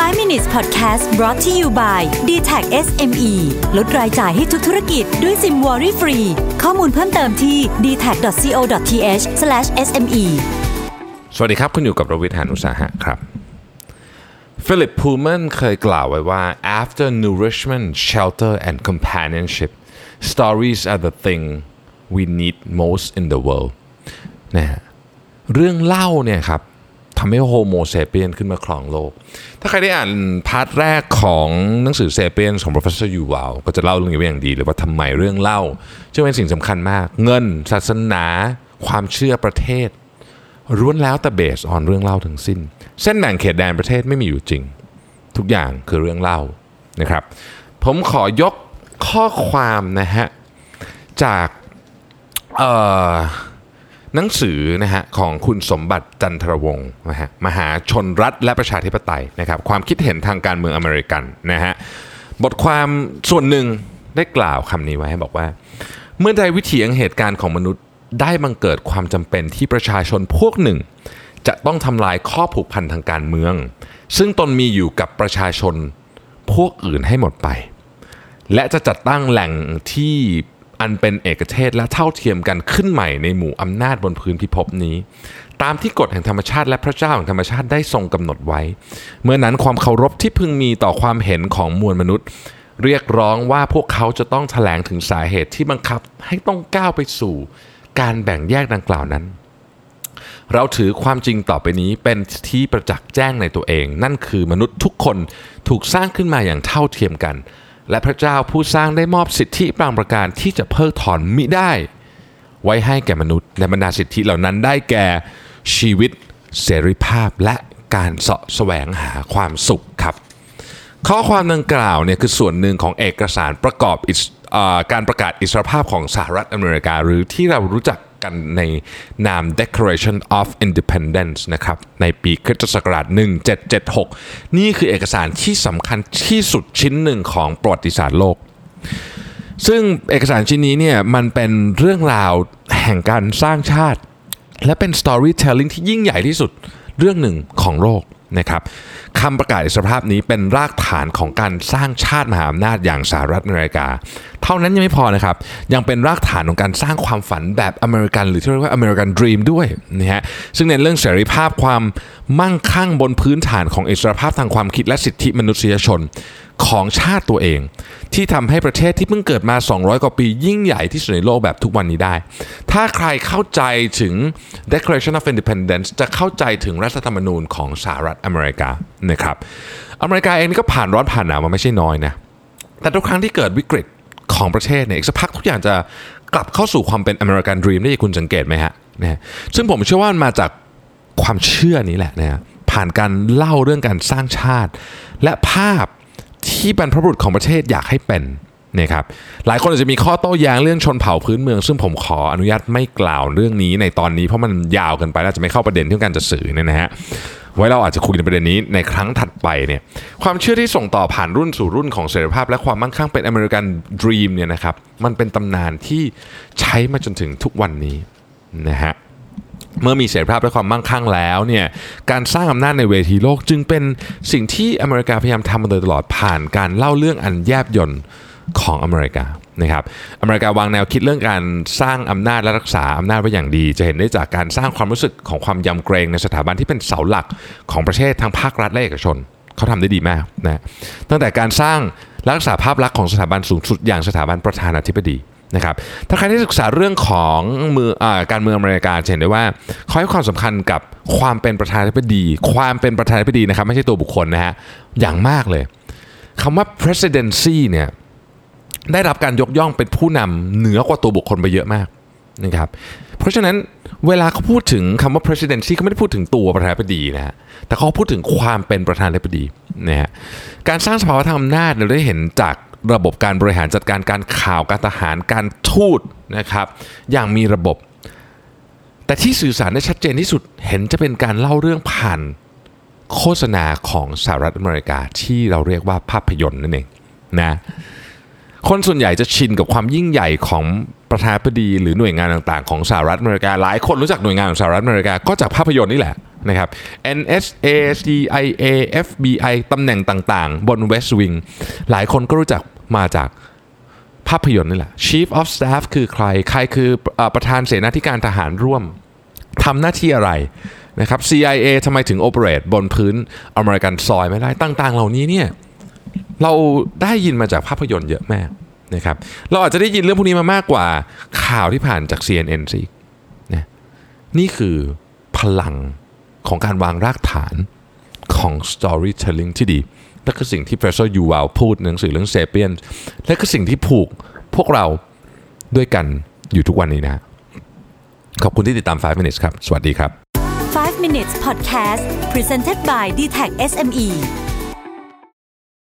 5 minutes podcast brought to you by d t a c SME ลดรายจ่ายให้ทุกธุรกิจด้วยซิม Worry Free ข้อมูลเพิ่มเติมที่ d t a c c o t h s m e สวัสดีครับ คุณอยู่กับรวิทยานุสาหะครับ Philip Pullman เคยกล่าวไว้ว่า after nourishment shelter and companionship stories are the thing we need most in the world นะฮะเรื่องเล่าเนี่ยครับ ทำให้ Homo sapiens ขึ้นมาครองโลก ถ้าใครได้อ่าน part แรกของหนังสือ Sapiens ของ professor Yuval ก็จะเล่าเรื่องนี้ไว้อย่างดีเลยว่าทำไมเรื่องเล่าจึงเป็นสิ่งสำคัญมาก เงิน ศาสนา ความเชื่อประเทศล้วนแล้วแต่ base on เรื่องเล่าทั้งสิ้น เส้นแบ่งเขตแดนประเทศไม่มีอยู่จริง ทุกอย่างคือเรื่องเล่านะครับ ผมขอยกข้อความนะฮะจากเอ่อ หนังสือนะฮะของคุณสมบัติจันทรวงศ์นะฮะมหาชนรัฐและประชาธิปไตยนะครับความคิดเห็นทางการเมืองอเมริกันนะฮะบทความส่วนหนึ่งได้กล่าวคำนี้ไว้บอกว่า เมื่อใดวิถีแห่งเหตุการณ์ของมนุษย์ได้บังเกิดความจำเป็นที่ประชาชนพวกหนึ่ง จะต้องทำลายข้อผูกพันทางการเมือง ซึ่งตนมีอยู่กับประชาชนพวกอื่นให้หมดไป และจะจัดตั้งแหล่งที่ อันเป็นเอกเทศและเท่าเทียมกันขึ้นใหม่ในหมู่อำนาจบนพื้นพิภพนี้ ตามที่กฎแห่งธรรมชาติและพระเจ้าแห่งธรรมชาติได้ทรงกำหนดไว้ เมื่อนั้นความเคารพที่พึงมีต่อความเห็นของมวลมนุษย์ เรียกร้องว่าพวกเขาจะต้องแถลงถึงสาเหตุที่บังคับให้ต้องก้าวไปสู่ การแบ่งแยกดังกล่าวนั้น เราถือความจริงต่อไปนี้เป็นที่ประจักษ์แจ้งในตัวเอง นั่นคือมนุษย์ทุกคนถูกสร้างขึ้นมาอย่างเท่าเทียมกัน และพระเจ้าผู้สร้างได้มอบสิทธิบางประการที่จะเพิกถอนมิได้ ไว้ให้แก่มนุษย์ในบรรดาสิทธิเหล่านั้นได้แก่ชีวิตเสรีภาพและการเสาะแสวงหาความสุขครับ ข้อความดังกล่าวเนี่ยคือส่วนหนึ่งของเอกสารประกอบอการประกาศอิสรภาพของสหรัฐอเมริกา หรือที่เรารู้จัก กันในนาม Declaration of Independence นะครับในปีคริสตศักราช1776 นี่คือเอกสารที่สำคัญที่สุดชิ้นหนึ่งของประวัติศาสตร์โลก ซึ่งเอกสารชิ้นนี้เนี่ยมันเป็นเรื่องราวแห่งการสร้างชาติ และเป็น storytelling ที่ยิ่งใหญ่ที่สุดเรื่องหนึ่งของโลกนะครับคำประกาศอิสรภาพนี้เป็นรากฐานของการสร้างชาติมหาอำนาจอย่างสหรัฐอเมริกาเท่านั้นยังไม่พอนะครับ ยังเป็นรากฐานของการสร้างความฝันแบบอเมริกัน หรือที่เรียกว่าอเมริกันดรีมด้วยนะฮะซึ่งในเรื่องเสรีภาพความมั่งคั่งบนพื้นฐานของอิสรภาพทางความคิดและสิทธิมนุษยชนของชาติตัวเอง ที่ทำให้ประเทศที่เพิ่งเกิดมา 200 กว่าปียิ่งใหญ่ที่สุดในโลกแบบทุกวันนี้ได้ ถ้าใครเข้าใจถึง Declaration of Independence จะเข้าใจถึงรัฐธรรมนูญของสหรัฐอเมริกานะครับอเมริกาเองนี่ก็ผ่านร้อนผ่านหนาวมาไม่ใช่น้อยนะแต่ทุกครั้งที่เกิดวิกฤต ของประเทศเนี่ยอีกสักพักทุกอย่างจะกลับเข้าสู่ความเป็นอเมริกันดรีมได้คุณสังเกตไหมฮะนะซึ่งผมเชื่อว่ามันมาจากความเชื่อนี้แหละนะฮะผ่านการเล่าเรื่องการสร้างชาติ และภาพที่บรรพบุรุษของประเทศอยากให้เป็น นะครับหลายคนอาจจะมีข้อโต้แย้งเรื่องชนเผ่าพื้นเมือง ซึ่งผมขออนุญาตไม่กล่าวเรื่องนี้ในตอนนี้เพราะมันยาวเกันไปแล้วจะไม่เข้าประเด็นที่การจะสื่อเนี่ยนะฮะไว้เราอาจจะคุยในประเด็นนี้ในครั้งถัดไปเนี่ยความเชื่อที่ส่งต่อผ่านรุ่นสู่รุ่นของเสรีภาพ และความมั่งคั่งเป็น American Dream เนี่ยนะครับมันเป็นตำนานที่ใช้มาจนถึงทุกวันนี้นะฮะเมื่อมีเสรีภาพและความมั่งคั่งแล้วเนี่ยการสร้างอำนาจในเวทีโลกจึงเป็นสิ่งที่อเมริกาพยายามทำมาโดยตลอดผ่านการเล่าเรื่องอันแยบยนต์ ของอเมริกานะครับอเมริกาวางแนวคิดเรื่องการสร้างอำนาจและรักษาอำนาจไว้อย่างดี จะเห็นได้จากการสร้างความรู้สึกของความยำเกรงในสถาบันที่เป็นเสาหลักของประเทศทั้งภาครัฐและเอกชนเขาทำได้ดีมากนะตั้งแต่การสร้างรักษาภาพลักษณ์ของสถาบันสูงสุดอย่างสถาบันประธานาธิบดีนะครับถ้าใครที่ศึกษาเรื่องของมืออการเมืองอเมริกาจะเห็นได้ว่าเขาให้ความสำคัญกับความเป็นประธานาธิบดี ความเป็นประธานาธิบดีนะครับไม่ใช่ตัวบุคคลนะฮะอย่างมากเลยคำว่า presidency เนี่ย ได้รับการยกย่องเป็นผู้นำเหนือกว่าตัวบุคคลไปเยอะมากนะครับเพราะฉะนั้นเวลาเขาพูดถึงคำว่า presidency เขาไม่ได้พูดถึงตัวประธานาธิบดีนะฮะแต่เขาพูดถึงความเป็นประธานาธิบดีนะฮะการสร้างสภาวะทางอำนาจเราได้เห็นจากระบบการบริหารจัดการการข่าวการทหารการทูตนะครับ อย่างมีระบบ แต่ที่สื่อสารได้ชัดเจนที่สุดเห็นจะเป็นการเล่าเรื่องผ่านโฆษณาของสหรัฐอเมริกาที่เราเรียกว่าภาพยนตร์นั่นเองนะ คนส่วนใหญ่จะชินกับความยิ่งใหญ่ของประธานาธิบดีหรือหน่วยงานต่างๆ ของสหรัฐอเมริกา หลายคนรู้จักหน่วยงานของสหรัฐอเมริกาก็จากภาพยนตร์นี่แหละนะครับ NSA CIA FBI ตำแหน่งต่างๆ บน West Wing หลายคนก็รู้จักมาจากภาพยนตร์นี่แหละ Chief of Staff คือใคร ใครคือประธานเสนาธิการทหารร่วมทำหน้าที่อะไรนะครับ CIA ทำไมถึง operate บนพื้นอเมริกันซอยไม่ได้ ต่างๆ เหล่านี้เนี่ย เราได้ยินมาจากภาพยนตร์เยอะมากนะครับเราอาจจะได้ยินเรื่องพวกนี้มามากกว่าข่าวที่ผ่านจาก CNN สินะนี่คือพลังของการวางรากฐานของ storytelling ที่ดีและคือสิ่งที่ Professor Yuval พูดในหนังสือเรื่อง Sapien และคือสิ่งที่ผูกพวกเราด้วยกันอยู่ทุกวันนี้นะขอบคุณที่ติดตาม 5 minutes ครับ สวัสดีครับ 5 minutes podcast presented by d t e c h SME